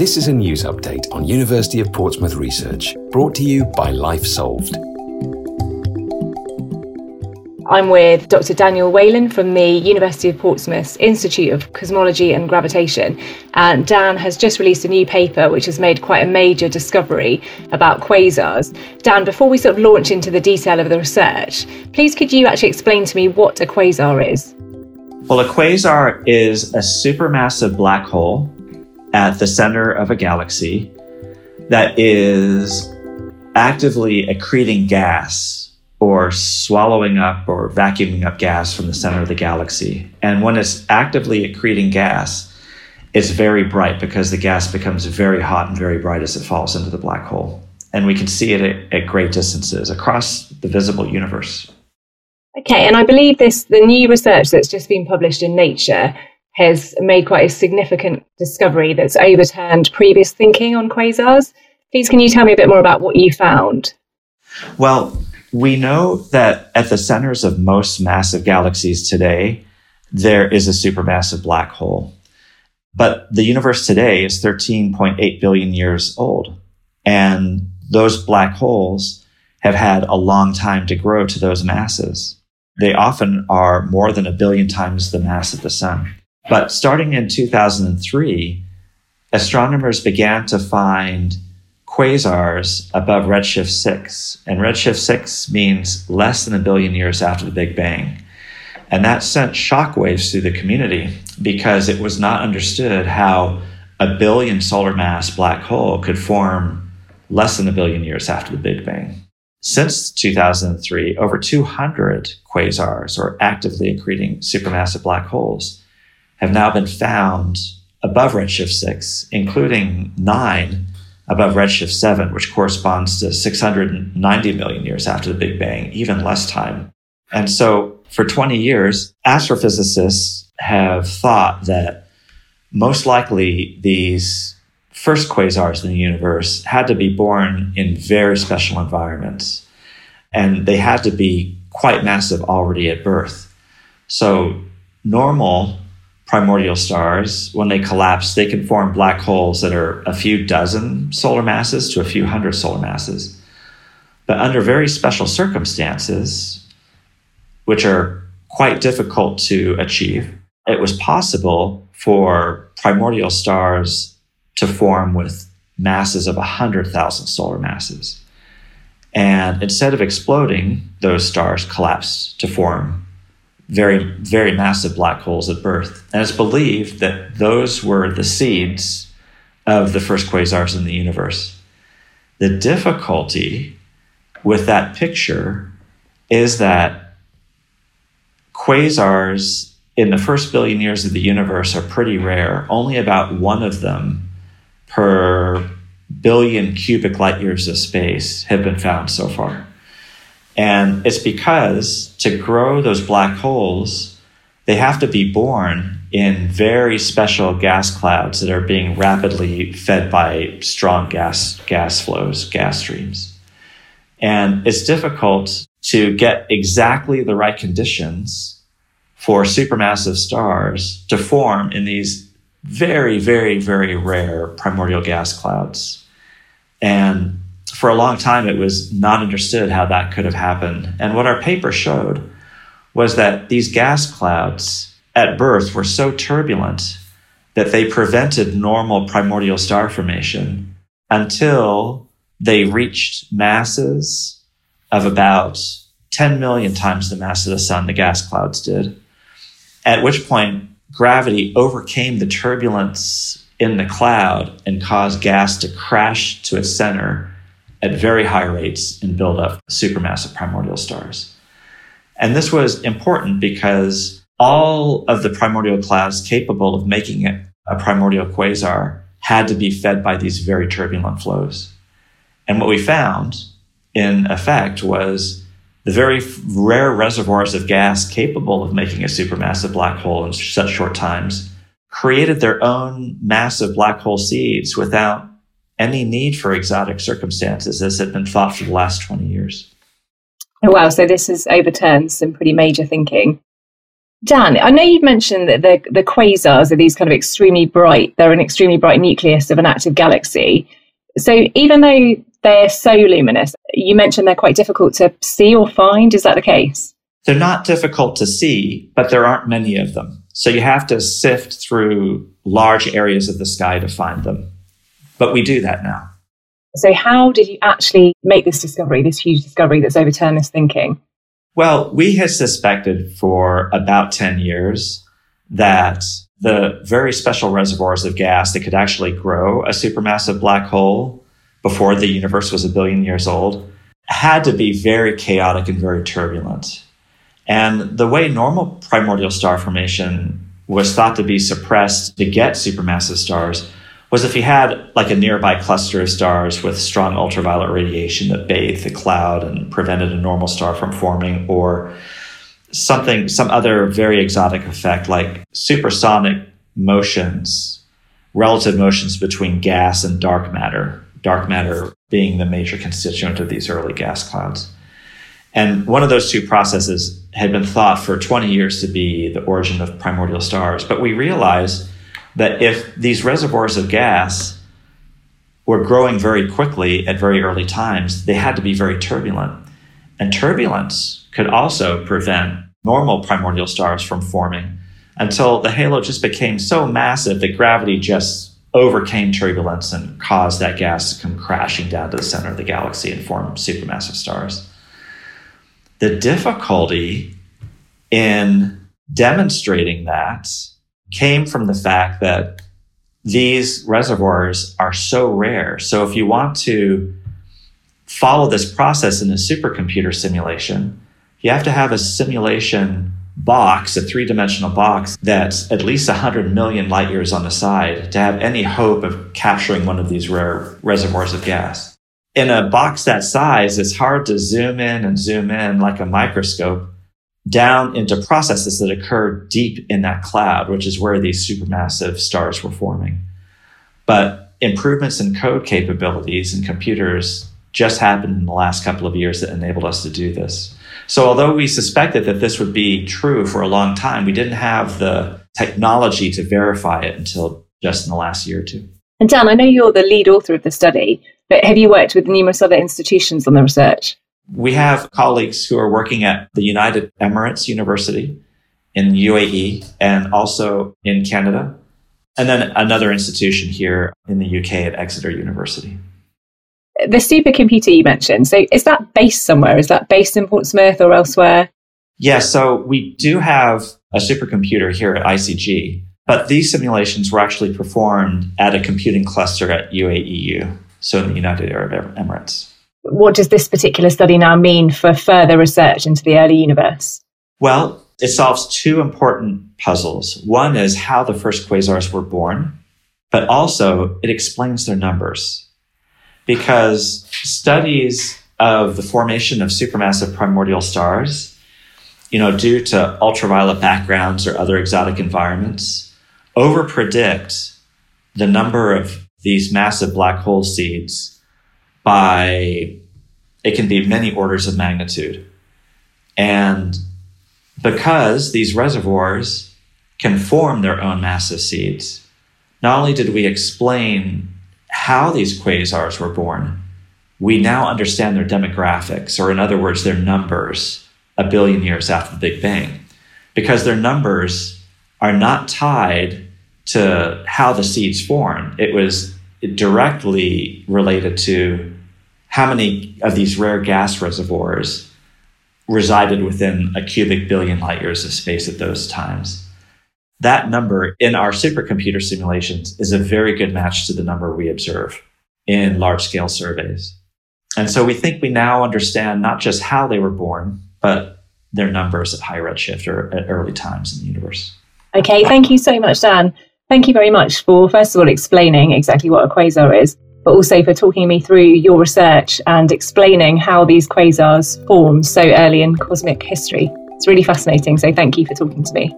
This is a news update on University of Portsmouth research, brought to you by Life Solved. I'm with Dr. Daniel Whalen from the University of Portsmouth Institute of Cosmology and Gravitation. And Dan has just released a new paper which has made quite a major discovery about quasars. Dan, before we sort of launch into the detail of the research, please could you actually explain to me what a quasar is? Well, a quasar is a supermassive black hole at the center of a galaxy that is actively accreting gas or swallowing up or vacuuming up gas from the center of the galaxy. And when it's actively accreting gas, it's very bright because the gas becomes very hot and very bright as it falls into the black hole. And we can see it at, at great distances across the visible universe. Okay, and I believe this the new research that's just been published in Nature has made quite a significant discovery that's overturned previous thinking on quasars. Please, can you tell me a bit more about what you found? Well, we know that at the centers of most massive galaxies today, there is a supermassive black hole. But the universe today is 13.8 billion years old. And those black holes have had a long time to grow to those masses. They often are more than a billion times the mass of the sun. But starting in 2003, astronomers began to find quasars above redshift 6. And redshift 6 means less than a billion years after the Big Bang. And that sent shockwaves through the community because it was not understood how a billion solar mass black hole could form less than a billion years after the Big Bang. Since 2003, over 200 quasars, or actively accreting supermassive black holes, have now been found above redshift 6, including nine above redshift 7, which corresponds to 690 million years after the Big Bang, even less time. And so for 20 years, astrophysicists have thought that most likely these first quasars in the universe had to be born in very special environments. And they had to be quite massive already at birth. So normal primordial stars, when they collapse, they can form black holes that are a few dozen solar masses to a few hundred solar masses. But under very special circumstances, which are quite difficult to achieve, it was possible for primordial stars to form with masses of 100,000 solar masses. And instead of exploding, those stars collapsed to form very, very massive black holes at birth. And it's believed that those were the seeds of the first quasars in the universe. The difficulty with that picture is that quasars in the first billion years of the universe are pretty rare. Only about one of them per billion cubic light years of space have been found so far. And it's because to grow those black holes, they have to be born in very special gas clouds that are being rapidly fed by strong gas, gas flows, gas streams. And it's difficult to get exactly the right conditions for supermassive stars to form in these very, very, very rare primordial gas clouds. And for a long time, it was not understood how that could have happened. And what our paper showed was that these gas clouds at birth were so turbulent that they prevented normal primordial star formation until they reached masses of about 10 million times the mass of the sun, the gas clouds did. At which point, gravity overcame the turbulence in the cloud and caused gas to crash to its center at very high rates and build up supermassive primordial stars. And this was important because all of the primordial clouds capable of making it a primordial quasar had to be fed by these very turbulent flows. And what we found, in effect, was the very rare reservoirs of gas capable of making a supermassive black hole in such short times created their own massive black hole seeds without any need for exotic circumstances as had been thought for the last 20 years. Oh, wow. So this has overturned some pretty major thinking. Dan, I know you've mentioned that the, the quasars are these kind of extremely bright, they're an extremely bright nucleus of an active galaxy. So even though they're so luminous, you mentioned they're quite difficult to see or find. Is that the case? They're not difficult to see, but there aren't many of them. So you have to sift through large areas of the sky to find them. But we do that now. So, how did you actually make this discovery, this huge discovery that's overturned this thinking? Well, we had suspected for about 10 years that the very special reservoirs of gas that could actually grow a supermassive black hole before the universe was a billion years old had to be very chaotic and very turbulent. And the way normal primordial star formation was thought to be suppressed to get supermassive stars was if you had like a nearby cluster of stars with strong ultraviolet radiation that bathed the cloud and prevented a normal star from forming, or something, some other very exotic effect like supersonic motions, relative motions between gas and dark matter, dark matter being the major constituent of these early gas clouds. And one of those two processes had been thought for 20 years to be the origin of primordial stars. But we realized that if these reservoirs of gas were growing very quickly at very early times, they had to be very turbulent. And turbulence could also prevent normal primordial stars from forming until the halo just became so massive that gravity just overcame turbulence and caused that gas to come crashing down to the center of the galaxy and form supermassive stars. The difficulty in demonstrating that came from the fact that these reservoirs are so rare. So if you want to follow this process in a supercomputer simulation, you have to have a simulation box, a three dimensional box that's at least 100 million light years on the side to have any hope of capturing one of these rare reservoirs of gas. In a box that size, it's hard to zoom in and zoom in like a microscope down into processes that occur deep in that cloud, which is where these supermassive stars were forming. But improvements in code capabilities and computers just happened in the last couple of years that enabled us to do this. So, although we suspected that this would be true for a long time, we didn't have the technology to verify it until just in the last year or two. And Dan, I know you're the lead author of the study, but have you worked with numerous other institutions on the research? We have colleagues who are working at the United Emirates University in UAE and also in Canada, and then another institution here in the UK at Exeter University. The supercomputer you mentioned, so is that based somewhere? Is that based in Portsmouth or elsewhere? Yeah, so we do have a supercomputer here at ICG, but these simulations were actually performed at a computing cluster at UAEU, so in the United Arab Emirates what does this particular study now mean for further research into the early universe? Well, it solves two important puzzles. One is how the first quasars were born, but also it explains their numbers. Because studies of the formation of supermassive primordial stars, you know, due to ultraviolet backgrounds or other exotic environments, overpredict the number of these massive black hole seeds by it can be many orders of magnitude. And because these reservoirs can form their own massive seeds, not only did we explain how these quasars were born, we now understand their demographics, or in other words, their numbers a billion years after the Big Bang, because their numbers are not tied to how the seeds formed. It was directly related to how many of these rare gas reservoirs resided within a cubic billion light years of space at those times. That number in our supercomputer simulations is a very good match to the number we observe in large scale surveys. And so we think we now understand not just how they were born, but their numbers at high redshift or at early times in the universe. Okay, thank you so much, Dan. Thank you very much for, first of all, explaining exactly what a quasar is, but also for talking me through your research and explaining how these quasars formed so early in cosmic history. It's really fascinating, so thank you for talking to me.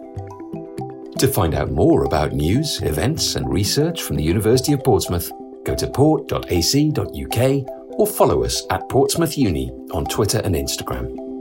To find out more about news, events, and research from the University of Portsmouth, go to port.ac.uk or follow us at Portsmouth Uni on Twitter and Instagram.